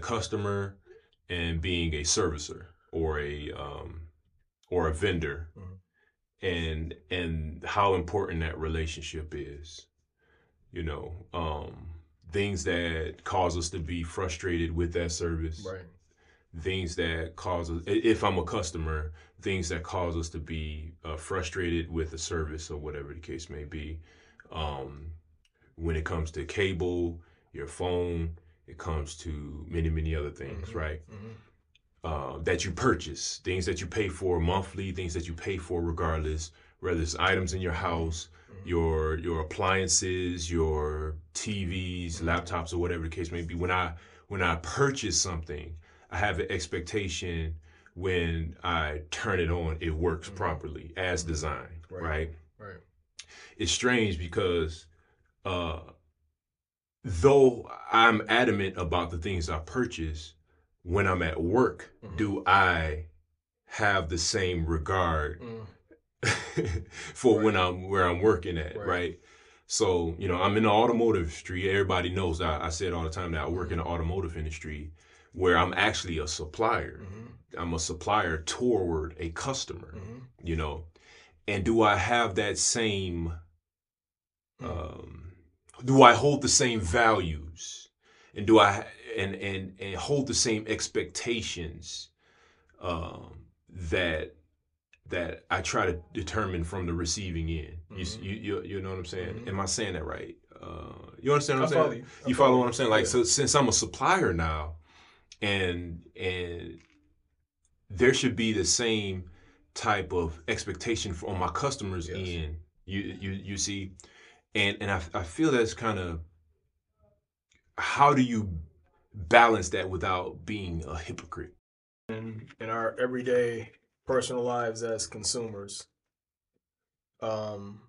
customer and being a servicer or a um, or a vendor, Mhm. and and how important that relationship is. You know, um, things that cause us to be frustrated with that service, Right. things that cause us, if I'm a customer, things that cause us to be uh, frustrated with the service or whatever the case may be. Um, when it comes to cable, your phone, it comes to many, many other things, Mhm. right? hmm Uh, that you purchase, things that you pay for monthly, things that you pay for regardless, whether it's items in your house, Mhm. your your appliances, your TVs, laptops, or whatever the case may be. When I when I purchase something, I have an expectation when I turn it on, it works Mhm. properly as designed, Right. right? Right. It's strange because uh, though I'm adamant about the things I purchase, when I'm at work, Mhm. do I have the same regard Mm. for Right. when I'm where I'm working at, Right. right. So, you know, I'm in the automotive industry. Everybody knows I, I say it all the time that I work in the automotive industry where I'm actually a supplier. hmm I'm a supplier toward a customer, hmm you know. And do I have that same Mm. um do I hold the same values? And do I and and and hold the same expectations um that that I try to determine from the receiving end. You, Mhm. you, you, you know what I'm saying? Mhm. Am I saying that right? Uh, you understand what I'm follow saying? you. You follow follow what I'm saying? Like, Yeah. so since I'm a supplier now, and and there should be the same type of expectation for, on my customers' Yes. end. You, you, you see, and and I, I feel that's kind of how do you balance that without being a hypocrite? in in our everyday personal lives as consumers. Um,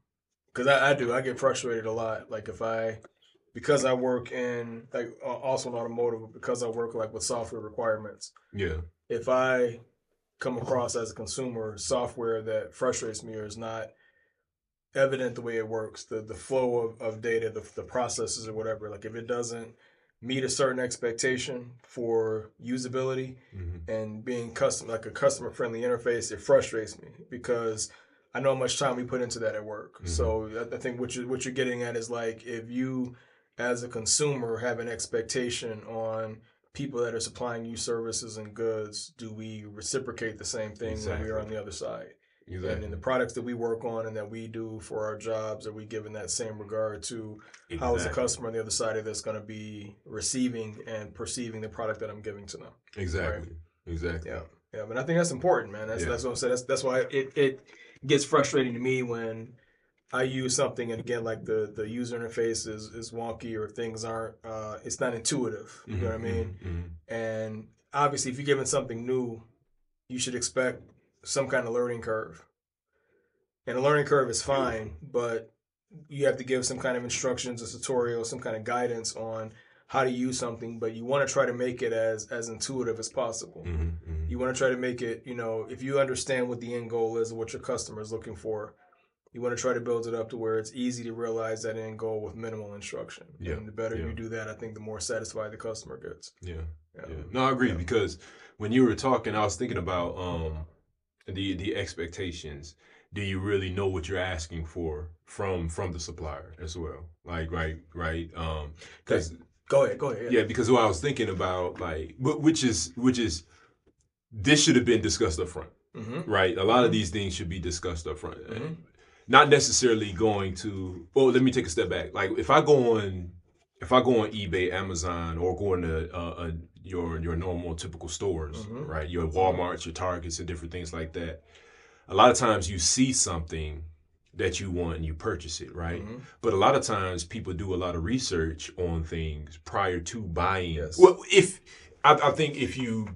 because I, I do, I get frustrated a lot. Like if I, because I work in like also in automotive, because I work like with software requirements. Yeah, If I come across as a consumer software that frustrates me or is not evident the way it works, the the flow of, of data, the the processes or whatever, like if it doesn't meet a certain expectation for usability, hmm and being custom like a customer friendly interface, it frustrates me because I know how much time we put into that at work. Mhm. So I- I think what you what you're getting at is like if you as a consumer have an expectation on people that are supplying you services and goods, do we reciprocate the same thing when we are on the other side? Exactly. And in the products that we work on and that we do for our jobs, are we giving that same regard to how is the customer on the other side of this going to be receiving and perceiving the product that I'm giving to them? Exactly. Exactly. Yeah, yeah, but I think that's important, man. That's Yeah. that's what I'm saying. That's that's why it it gets frustrating to me when I use something and again, like the the user interface is is wonky or things aren't. Uh, it's not intuitive. You know what I mean? Mhm, And obviously, if you're giving something new, you should expect some kind of learning curve. And a learning curve is fine, but you have to give some kind of instructions, a tutorial, some kind of guidance on how to use something. But you want to try to make it as as intuitive as possible. mhm, mhm, mhm. You want to try to make it, you know, if you understand what the end goal is what your customer is looking for, you want to try to build it up to where it's easy to realize that end goal with minimal instruction. Yeah, And the better yeah. you do that, I think the more satisfied the customer gets. Yeah. Yeah. Yeah. No, I agree Yeah. because when you were talking, I was thinking about um the the expectations. Do you really know what you're asking for from from the supplier as well? Like right, right. Um, because Go ahead, go ahead. yeah, because what I was thinking about, like, wh- which is which is this should have been discussed up front, Mm-hmm. right? A lot of Mhm. these things should be discussed up front. Mhm. Not necessarily going to. Well, let me take a step back. Like, if I go on, if I go on eBay, Amazon, or go into a, uh, your your normal typical stores, Mhm. right? Your WalMarts, your Targets, and different things like that. A lot of times you see something that you want and you purchase it, right? Mhm. But a lot of times people do a lot of research on things prior to buying. Yes. Well, if I, I think if you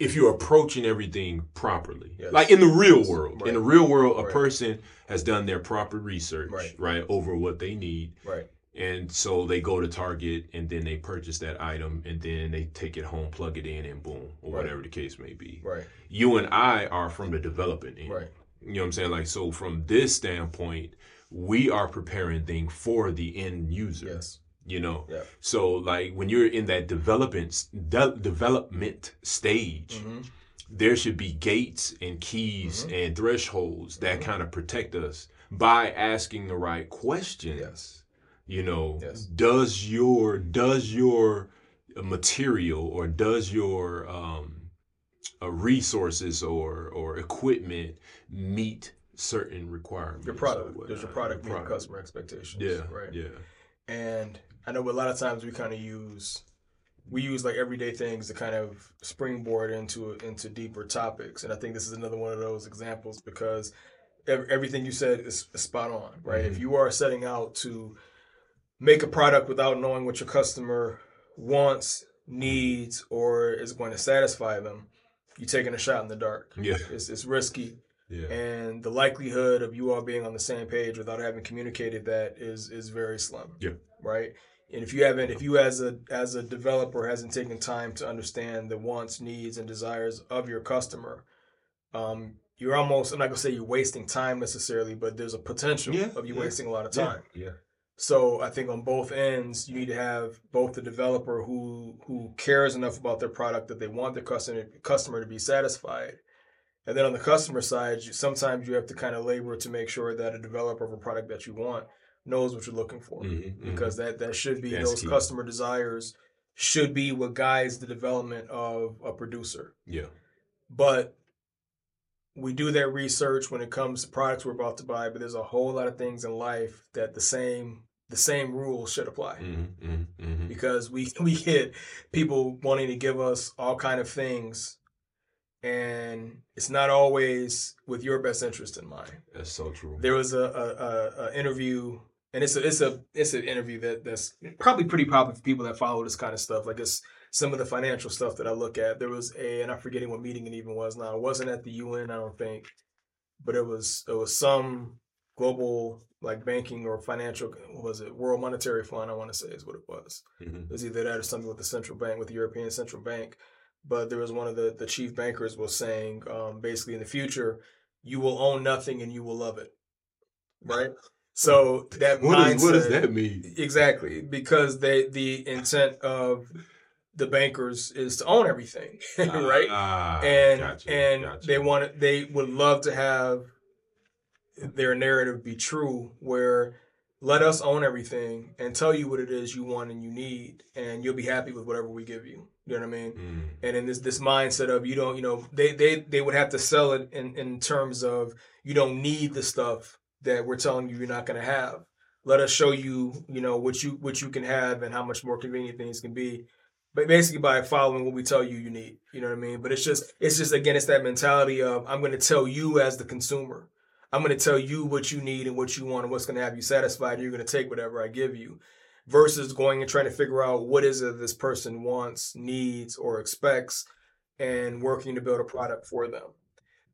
if you're approaching everything properly, Yes. like in the real world, in the real world, a Right. person has done their proper research, Right. right, over what they need, Right. And so they go to Target and then they purchase that item and then they take it home, plug it in, and boom, or Right. whatever the case may be. Right. You and I are from the development end. Right. You know what I'm saying? Like, so from this standpoint, we are preparing things for the end user. Yes. You know, Yeah. so like when you're in that development de- development stage, hmm there should be gates and keys Mm-hmm. and thresholds that kind of protect us by asking the right questions. Yes. You know, Yes. does your does your material or does your um, uh, resources or or equipment meet certain requirements? Your product. Does your product meet customer expectations? Yeah, Right. yeah, And I know a lot of times we kind of use we use like everyday things to kind of springboard into into deeper topics. And I think this is another one of those examples because everything you said is, spot on, right? If Mhm. you are setting out to make a product without knowing what your customer wants, needs, or is going to satisfy them, you're taking a shot in the dark. yeah, It's, it's risky yeah. and the likelihood of you all being on the same page without having communicated that is is very slim. Yeah. Right. And if you haven't, if you as a as a developer hasn't taken time to understand the wants, needs, and desires of your customer, um, you're almost I'm not gonna say you're wasting time necessarily, but there's a potential Yeah, of you yeah, wasting a lot of yeah, time. yeah. So I think on both ends, you need to have both the developer who who cares enough about their product that they want their customer customer to be satisfied, and then on the customer side, you, sometimes you have to kind of labor to make sure that a developer of a product that you want knows what you're looking for, Mhm, mhm. because that that should be That's those key. customer desires should be what guides the development of a producer. yeah, But we do that research when it comes to products we're about to buy, but there's a whole lot of things in life that the same the same rules should apply. mm-hmm, mm-hmm, mm-hmm. Because we we get people wanting to give us all kind of things and it's not always with your best interest in mind. That's so true. There was a, a, a, a interview and it's a it's a it's an interview that that's probably pretty popular for people that follow this kind of stuff. Like it's some of the financial stuff that I look at. There was a and I'm forgetting what meeting it even was now. It wasn't at the UN, I don't think, but it was it was some global like banking or financial what was it World Monetary Fund I want to say is what it was. Mhm. It was either that or something with the central bank with the European Central Bank. But there was one of the the chief bankers was saying um, basically in the future you will own nothing and you will love it, right? So that What, is, what does that mean? Exactly, because they the intent of the bankers is to own everything, right? Ah, and gotcha, and gotcha. they want they would love to have their narrative be true, where let us own everything and tell you what it is you want and you need, and you'll be happy with whatever we give you. You know what I mean? Mm, and in this this mindset of you don't you know they they they would have to sell it in in terms of you don't need the stuff that we're telling you you're not going to have. Let us show you you know what you what you can have and how much more convenient things can be but basically by following what we tell you you need. You know what i mean? But it's just it's just again it's that mentality of i'm going to tell you as the consumer i'm going to tell you what you need and what you want and what's going to have you satisfied and you're going to take whatever i give you versus going and trying to figure out what is it this person wants, needs, or expects, and working to build a product for them.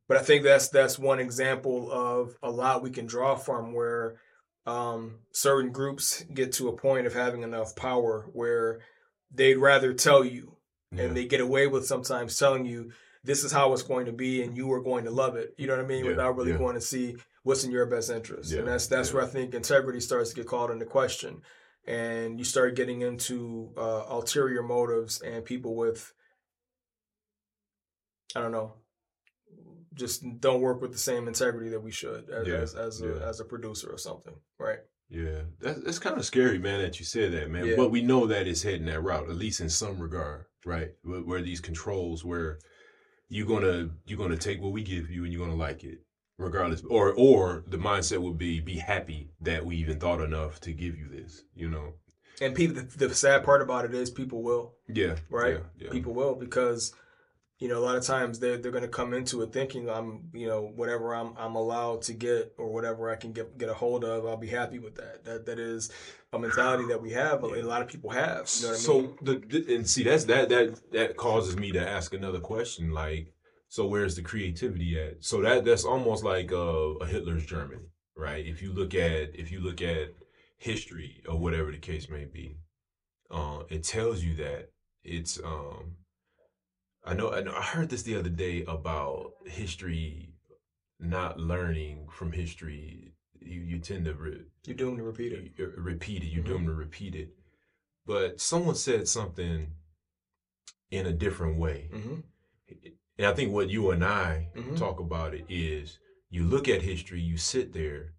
But I think that's that's one example of a lot we can draw from where um, certain groups get to a point of having enough power where they'd rather tell you, yeah. and they get away with sometimes telling you this is how it's going to be, and you are going to love it. You know what I mean? Yeah, Without really yeah. going to see what's in your best interest, Yeah, and that's that's where I think integrity starts to get called into question and you start getting into uh, ulterior motives and people with I don't know, just don't work with the same integrity that we should as as, as a as a producer or something, right? Yeah, that's that's kind of scary, man. That you said that, man. Yeah. But we know that it's heading that route, at least in some regard, right? Where, where these controls, where you're gonna you're gonna take what we give you and you're gonna like it, regardless. Or or the mindset would be be happy that we even thought enough to give you this. You know? And people, the, the sad part about it is people will, Yeah. right? Yeah. yeah. People will because you know a lot of times they're they're going to come into it thinking I'm you know whatever I'm I'm allowed to get or whatever I can get get a hold of I'll be happy with that. That that is a mentality that we have. A lot of people have. You know what I so mean? the, the and see that's that that that causes me to ask another question like so where's the creativity at so that that's almost like a, a hitler's germany right if you look at if you look at history or whatever the case may be uh, it tells you that it's um i know i know i heard this the other day about history not learning from history you you tend to re- You're doomed to repeat it. you- repeat it. You're Mhm. doomed to repeat it. But someone said something in a different way, hmm and I think what you and I Mhm. talk about it is you look at history, you sit there,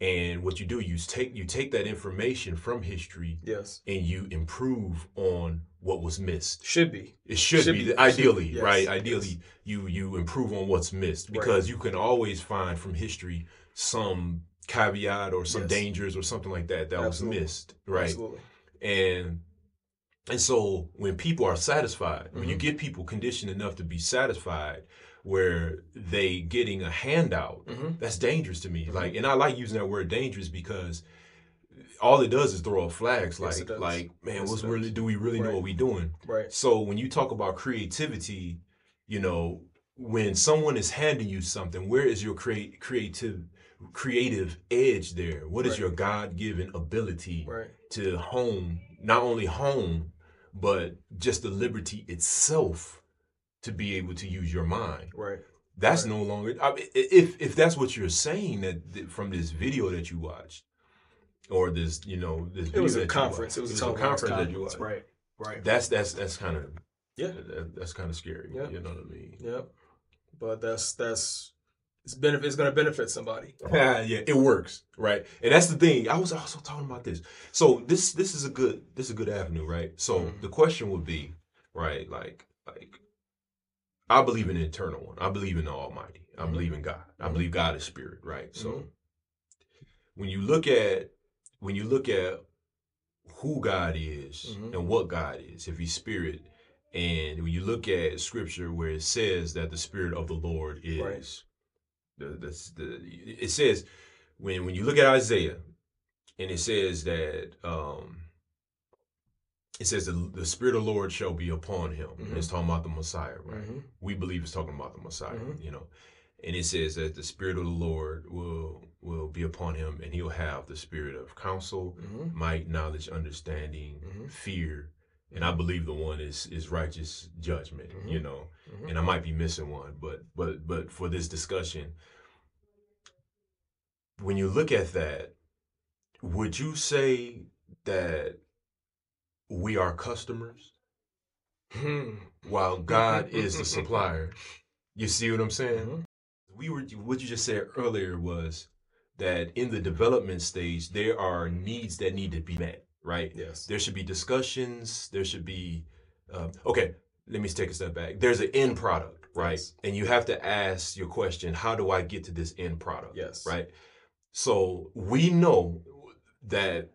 and what you do you take you take that information from history Yes. and you improve on what was missed. Should be. It should, Should be, be, ideally, should be, yes, right? Ideally, yes. you you improve on what's missed Right. because you can always find from history some caveat or some Yes. dangers or something like that that Absolutely. was missed, right? Absolutely. And and so when people are satisfied, when you Mhm. get people conditioned enough to be satisfied, where they getting a handout, hmm that's dangerous to me. Mhm. Like, and I like using that word dangerous because all it does is throw up flags. Like, does. like man, Yes, what's really do we really know what we doing? Right. So when you talk about creativity, you know, when someone is handing you something, where is your create creative creative edge there? What is Right. your God given ability Right. to hone, not only hone, but just the liberty itself to be able to use your mind? Right. That's Right. no longer I mean, if if that's what you're saying that, that from this video that you watched, or this you know this It was a conference. watched, It was a conference that you watched. Right. Right. That's that's that's kind of Yeah. that, that's kind of scary. Yeah. You know what I mean? Yep. But that's that's it's benefit. It's going to benefit somebody. yeah, yeah, it works, right? And that's the thing. I was also talking about this. So this this is a good this is a good avenue, right? So Mhm. the question would be, right? Like like I believe in the eternal one. I believe in the Almighty. I Mhm. believe in God. I believe God is spirit, right? So Mhm. when you look at when you look at who God is Mhm. and what God is, if He's spirit, and when you look at Scripture where it says that the Spirit of the Lord is, Right. the, the, the it says when when you look at Isaiah, and it says that um, it says the, the Spirit of the Lord shall be upon him. And it's talking about the Messiah, right? Mhm. We believe it's talking about the Messiah, Mhm. you know. And it says that the Spirit of the Lord will will be upon him, and he'll have the spirit of counsel, Mhm. might, knowledge, understanding, Mhm. fear. And I believe the one is is righteous judgment, Mhm. you know. And I might be missing one, but but but for this discussion, when you look at that, would you say that we are customers Hmm. while God is the supplier? You see what I'm saying? Mhm. We were what you just said earlier was that in the development stage there are needs that need to be met, right? Yes. There should be discussions. There should be, um, okay, let me take a step back. There's an end product, right? Yes. And you have to ask your question how do I get to this end product? Yes. Right? So we know that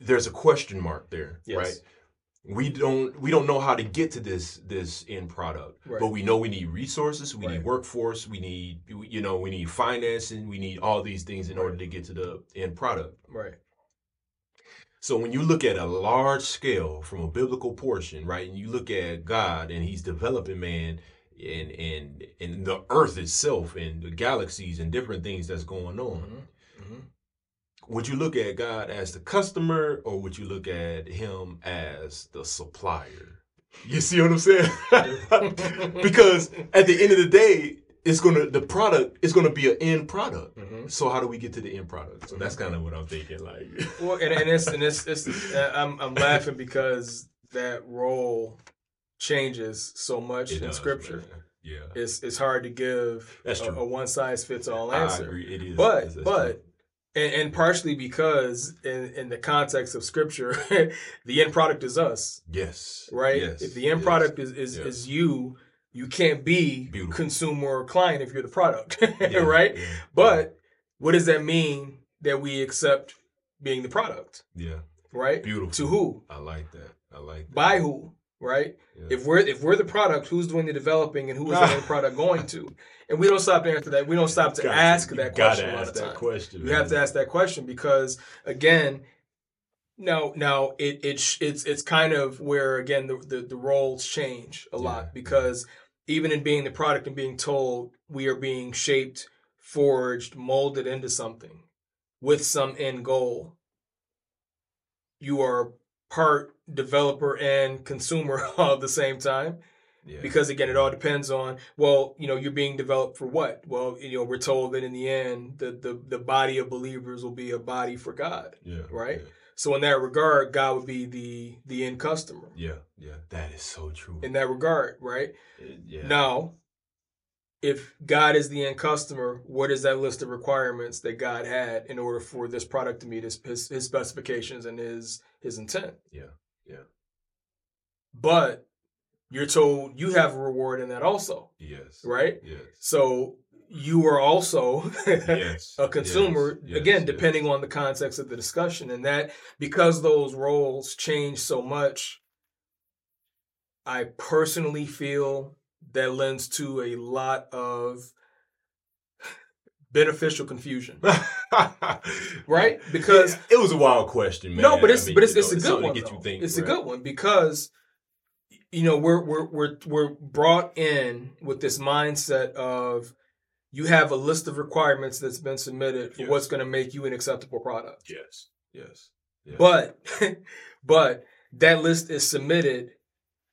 there's a question mark there, Yes. right? We don't we don't know how to get to this this end product, Right. but we know we need resources, we need workforce, we need you know we need financing, we need all these things in order to get to the end product. Right. So when you look at a large scale from a biblical portion, right, and you look at God and He's developing man and and and the earth itself and the galaxies and different things that's going on, Mhm. Mhm. Would you look at God as the customer or would you look at him as the supplier? You see what I'm saying? because at the end of the day, it's gonna the product is gonna be an end product. Mhm. So how do we get to the end product? So that's kind of what I'm thinking. Like, Well, and, and it's and it's, it's uh, I'm I'm laughing because that role changes so much It in does, scripture. man. Yeah, It's it's hard to give a, a one size fits all I answer. agree. It is, But That's- that's but true. And, and partially because in in the context of scripture, the end product is us, yes, right? Yes, if the end yes. product is is, Yes. is you, you can't be Beautiful. consumer or client if you're the product, Yeah, right? yeah, But what does that mean that we accept being the product, yeah, right? beautiful. To who? I like that. I like that. By who? Right? Yeah. If we're if we're the product, who's doing the developing and who is the product going to? And we don't stop to answer that. We don't stop to Gotta- ask you that question ask that question. You have to ask that question because again, no, no, it it's it's it's kind of where again the the, the roles change a Yeah. lot because even in being the product and being told we are being shaped, forged, molded into something with some end goal. You are part developer and consumer all at the same time. yeah. because again it all depends on well you know you're being developed for what well you know we're told that in the end the the, the body of believers will be a body for god yeah, right? Yeah, so in that regard god would be the the end customer yeah, yeah. That is so true. in that regard right It- yeah. now if god is the end customer what is that list of requirements that god had in order for this product to meet his his, his specifications and his his intent Yeah, yeah. but you're told you have a reward in that also Yes. right Yes. So you are also Yes. a consumer, yes, again, yes, depending on the context of the discussion. And that because those roles change so much, I personally feel that lends to a lot of beneficial confusion. Right? Because Yeah, it was a wild question, man. no, but it's I mean, but it's, it's know, a good one. get you think. it's right? a good one because you know we're we're we're we're brought in with this mindset of you have a list of requirements that's been submitted for Yes. what's going to make you an acceptable product. Yes. Yes. Yeah. But but that list is submitted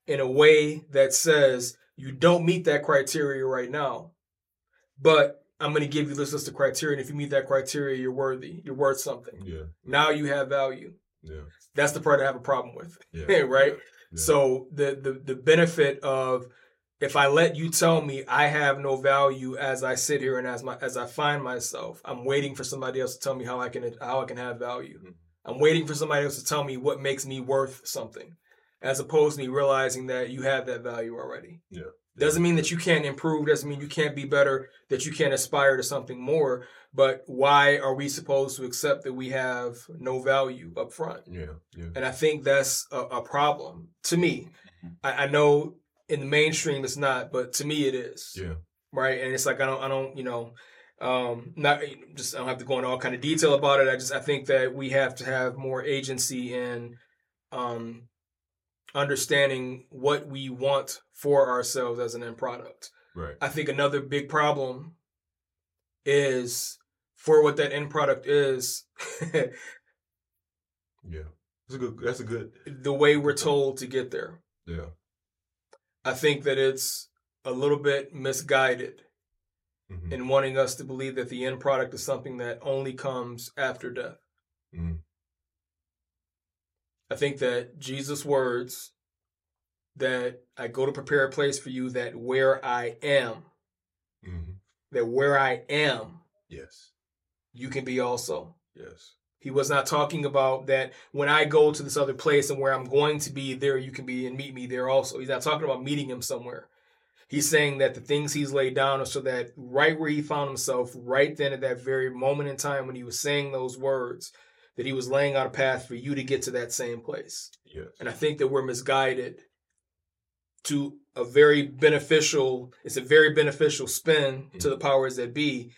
in a way that says you don't meet that criteria right now. But I'm going to give you this list of criteria, and if you meet that criteria, you're worthy. You're worth something. Yeah. Now you have value. Yeah. That's the part I have a problem with. Yeah. right? Yeah. So the, the the benefit of if I let you tell me I have no value as I sit here and as my as I find myself, I'm waiting for somebody else to tell me how I can how I can have value. Mhm. I'm waiting for somebody else to tell me what makes me worth something, as opposed to me realizing that you have that value already. Yeah. Doesn't mean that you can't improve. Doesn't mean you can't be better. That you can't aspire to something more. But why are we supposed to accept that we have no value up front? Yeah. Yeah. And I think that's a, a problem to me. I, I know in the mainstream it's not, but to me it is. Yeah. Right. And it's like I don't I don't, you know, um not just I don't have to go into all kind of detail about it. I just I think that we have to have more agency in um understanding what we want for ourselves as an end product. Right. I think another big problem is for what that end product is Yeah. That's a good. That's a good. the way we're told to get there. Yeah. I think that it's a little bit misguided Mhm. in wanting us to believe that the end product is something that only comes after death. Mhm. I think that Jesus' words that I go to prepare a place for you that where I am, Mhm. that where I am, Yes. you can be also. Yes. He was not talking about that when I go to this other place and where I'm going to be, there you can be and meet me there also. He's not talking about meeting him somewhere. He's saying that the things he's laid down are so that right where he found himself, right then at that very moment in time when he was saying those words, that he was laying out a path for you to get to that same place. Yes. And I think that we're misguided to a very beneficial, it's a very beneficial spin to the mm-hmm. powers that be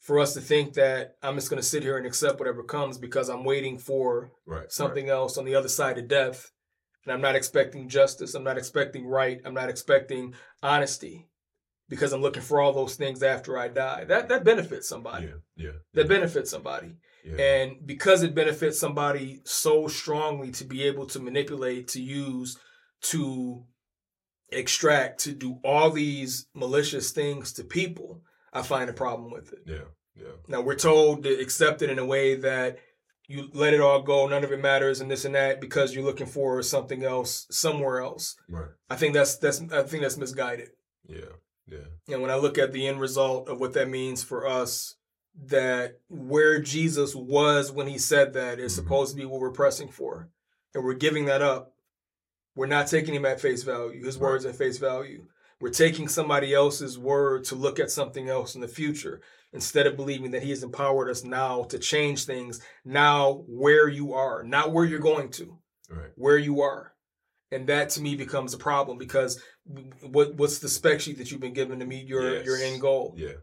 for us to think that I'm just going to sit here and accept whatever comes because I'm waiting for Right. something else on the other side of death. And I'm not expecting justice. I'm not expecting right. I'm not expecting honesty because I'm looking for all those things after I die. That that benefits Right. somebody. Yeah. Yeah. That benefits somebody. Yeah. And because it benefits somebody so strongly to be able to manipulate, to use, to extract, to do all these malicious things to people, I find a problem with it. yeah. Yeah. Now we're told to accept it in a way that you let it all go, none of it matters, and this and that because you're looking for something else somewhere else. Right. I think that's that's I think that's misguided. Yeah. Yeah. And when I look at the end result of what that means for us, that where Jesus was when he said that is Mhm. supposed to be what we're pressing for. And we're giving that up. We're not taking him at face value, his words at face value. We're taking somebody else's word to look at something else in the future instead of believing that he has empowered us now to change things now where you are, not where you're going to Right. where you are. And that to me becomes a problem because what what's the spec sheet that you've been given to meet your Yes. your end goal? Yeah.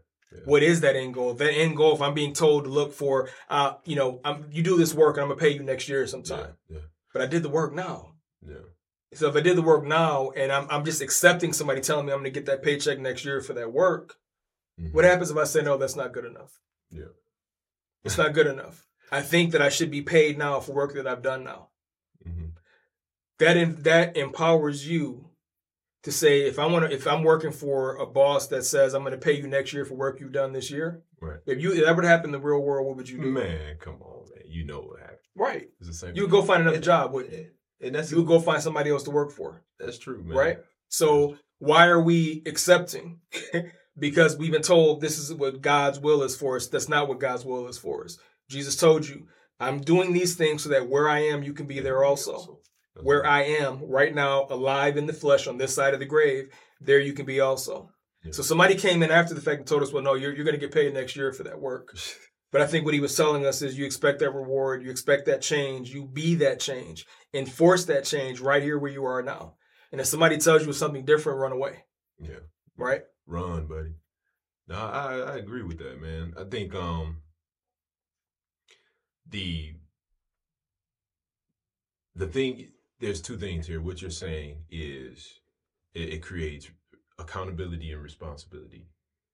What is that end goal? That end goal, if I'm being told to look for, uh, you know, I'm, you do this work and I'm gonna pay you next year sometime. Yeah. But I did the work now. Yeah. So if I did the work now and I'm I'm just accepting somebody telling me I'm gonna get that paycheck next year for that work, Mhm. what happens if I say no? That's not good enough. Yeah. It's not good enough. I think that I should be paid now for work that I've done now. Mhm. that in, that empowers you to say if I want to if I'm working for a boss that says I'm going to pay you next year for work you've done this year. Right. If you if that would happen in the real world, what would you do? Man, come on, man. You know what happened. Right. It's the same. You would go find another And- job, wouldn't you? and that's You would go find somebody else to work for. that's true, man. Right. So why are we accepting? because we've been told this is what God's will is for us. That's not what God's will is for us. Jesus told you, I'm doing these things so that where I am, you can be there also. Where. I am right now, alive in the flesh on this side of the grave, there you can be also. Yeah. So somebody came in after the fact and told us, well, no, you're, you're going to get paid next year for that work. But I think what he was telling us is you expect that reward, you expect that change, you be that change, enforce that change right here where you are now. And if somebody tells you something different, run away, yeah. right? Run, buddy. No, I I agree with that, man. I think um the the thing there's two things here. What you're saying is it, it creates accountability and responsibility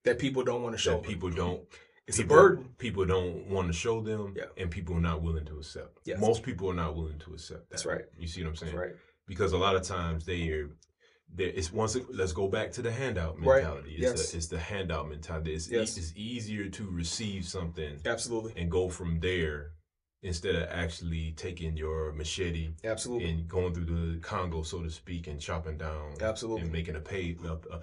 That people don't want to show. that people don't it's people, a burden. People don't want to show them, Yeah. and people are not willing to accept. Yes. Most people are not willing to accept that. That's right. You see what I'm saying? That's right. because a lot of times they are there it's once let's go back to the handout Right. mentality it's, Yes. the, it's the handout mentality it's, e- Yes. it's easier to receive something Absolutely. and go from there instead of actually taking your machete Absolutely. and going through the congo so to speak and chopping down Absolutely. and making a pay uh, uh,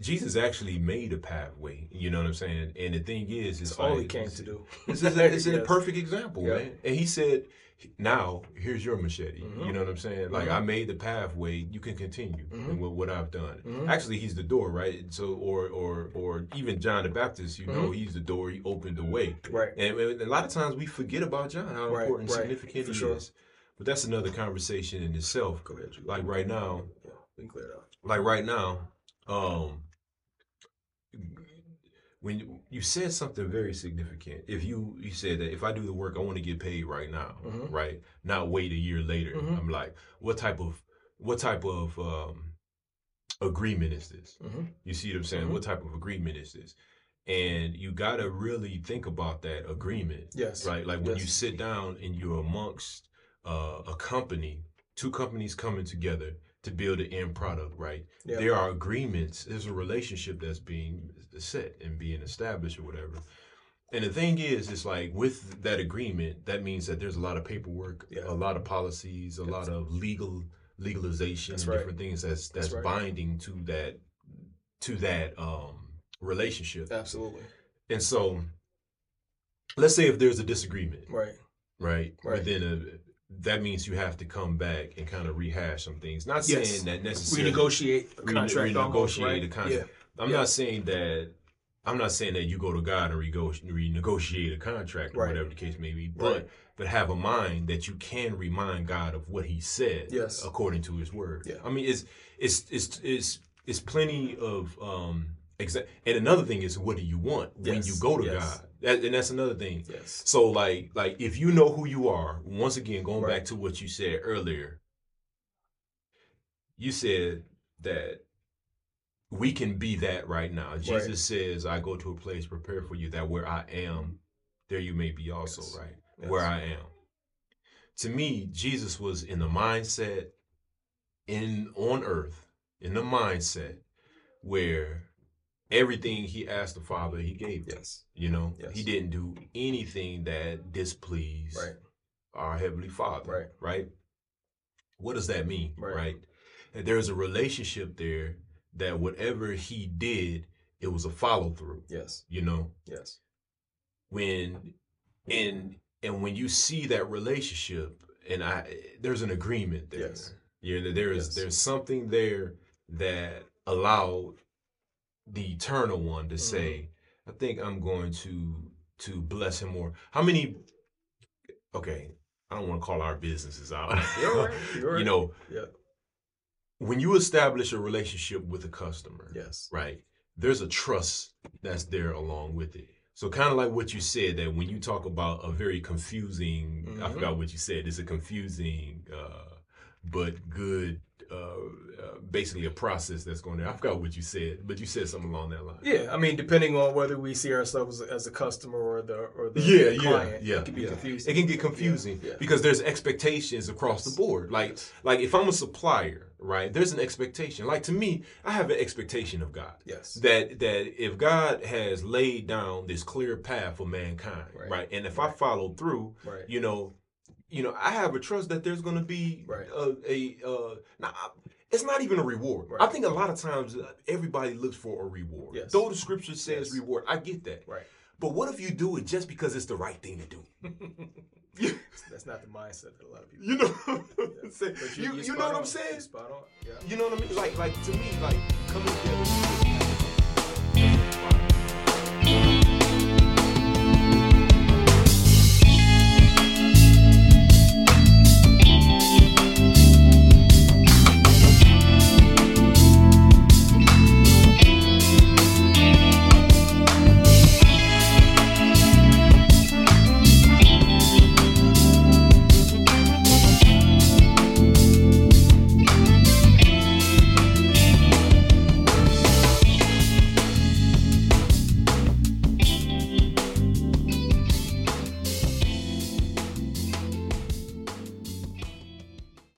jesus actually made a pathway you know what i'm saying and the thing is it's It's all he came to do. this is a, it's a Yes. perfect example, Yeah. man. And he said, "Now here's your machete." Mhm. You know what I'm saying? Like Mhm. I made the pathway. You can continue Mhm. in what, I've done. Mhm. Actually, he's the door, right? So, or or or even John the Baptist. You know, Mhm. he's the door. He opened the way. Right. And, and a lot of times we forget about John, how Right, important, right, significant for he sure. is. But that's another conversation in itself. Go ahead. Like right now, Yeah, we can clear it out. like right now, um, when you, you said something very significant. If you you said that if I do the work, I want to get paid right now, Mhm. right? Not wait a year later. Mhm. I'm like, what type of what type of um, agreement is this? hmm You see what I'm saying? Mhm. What type of agreement is this? And you got to really think about that agreement Yes. right? Like when Yes. you sit down and you're amongst uh, a company, two companies coming together to build an end product, right? Yeah. There are agreements. There's a relationship that's being set and being established or whatever. And the thing is, it's like with that agreement, that means that there's a lot of paperwork, Yeah. a lot of policies, a lot of legal legalization, and right. different things that's that's, That's right. binding to that to that um, relationship. Absolutely. And so, let's say if there's a disagreement, Right. right? Right. Within a that means you have to come back and kind of rehash some things. Not Yes. saying that necessarily Renegotiate a contract. almost, renegotiate right? the contract. Yeah. I'm Yeah. not saying that. I'm not saying that you go to God and renegotiate a contract or Right. whatever the case may be, but Right. but have a mind that you can remind God of what He said, Yes. according to His word. Yeah. I mean, it's it's it's it's it's plenty of um. Exa- and another thing is, what do you want when Yes. you go to Yes. God? That, and that's another thing. Yes. So like like if you know who you are, once again going Right. back to what you said earlier, you said that we can be that right now. Jesus says, I go to a place prepared for you that where I am, there you may be also, Yes. right? Yes. Where I am. To me, Jesus was in the mindset in on earth, in the mindset where everything he asked the Father, he gave him. Yes. You know, Yes. he didn't do anything that displeased Right. our heavenly Father. Right. Right. What does that mean? Right. Right. That there's a relationship there that whatever he did, it was a follow through. Yes. You know, Yes. when and and when you see that relationship, and I there's an agreement there. Yes. Yeah, there is Yes. there's something there that allowed the eternal one to Mm-hmm. say, I think I'm going to to bless him more. How many okay, I don't want to call our businesses out. You're right. You're you know, Yeah. when you establish a relationship with a customer, Yes. right? There's a trust that's there along with it. So kind of like what you said that when you talk about a very confusing, I Mhm. forgot what you said. It's a confusing, uh, but good uh, uh, basically a process that's going to. I forgot what you said, but you said something along that line. Yeah, I mean, depending on whether we see ourselves as a customer or the or the Yeah, yeah, client, yeah, it can be yeah. confusing. It can get confusing Yeah, yeah. because there's expectations across the board. Like, Yes. like if I'm a supplier, right? There's an expectation. Like to me, I have an expectation of God. Yes. That that if God has laid down this clear path for mankind, Right. right? And if I follow through, Right. you know, you know, I have a trust that there's going to be Right. a, a uh, now, it's not even a reward. Right. I think a lot of times uh, everybody looks for a reward. Yes. Though the scripture says Yes. reward, I get that. Right. But what if you do it just because it's the right thing to do? That's not the mindset that a lot of people. You know, saying? You, you spot know what. I'm saying? You're spot on. Yeah. You know what I mean? Like, like to me, like coming together.